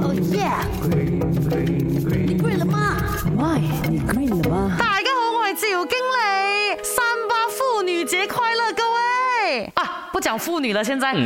哦耶！你了吗你了吗？大家好，我是小金理。三八妇女节快乐，各位！啊，不讲妇女了，现在三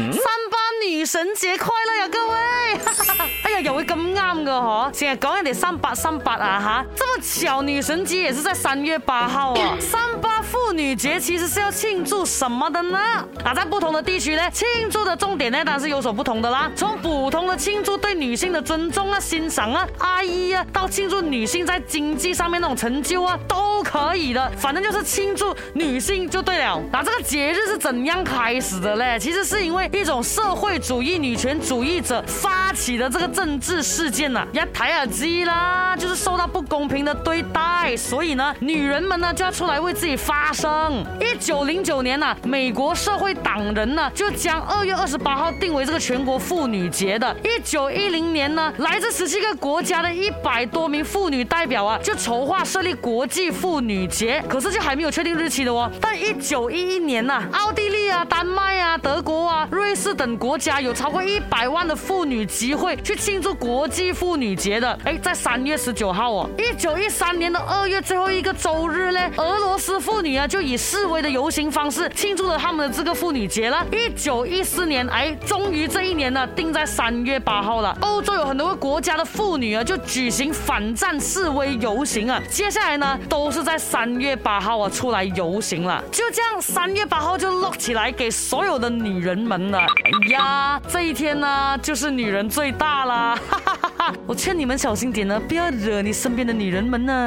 八女神节快乐呀，各位！又会咁啱噶嗬？成日讲人哋三八三八啊吓，这么巧，女神节也是在三月八号啊。三八妇女节其实是要庆祝什么的呢？啊，在不同的地区呢，庆祝的重点呢，当然是有所不同的啦。从普通的庆祝对女性的尊重啊、欣赏啊、爱意啊，到庆祝女性在经济上面那种成就啊，都可以的。反正就是庆祝女性就对了。那这个节日是怎样开始的呢？其实是因为一种社会主义女权主义者发起的这个。政治事件呐，要抬耳机啦，就是受到不公平的对待，所以呢，女人们呢就要出来为自己发声。一九零九年呐，美国社会党人呢就将二月二十八号定为这个全国妇女节的。一九一零年呢，来自十七个国家的一百多名妇女代表啊，就筹划设立国际妇女节，可是就还没有确定日期的哦。但一九一一年呐，奥地利啊、丹麦啊、德国啊、瑞士等国家有超过一百万的妇女集会去庆。庆祝国际妇女节的，哎，在三月十九号哦。一九一三年的二月最后一个周日嘞，俄罗斯妇女啊就以示威的游行方式庆祝了他们的这个妇女节了。一九一四年，哎，终于这一年呢定在三月八号了。欧洲有很多个国家的妇女啊就举行反战示威游行啊。接下来呢都是在三月八号啊出来游行了。就这样，三月八号就落起来给所有的女人们了。哎呀，这一天呢就是女人最大了。我劝你们小心点呢，不要惹你身边的女人们呢。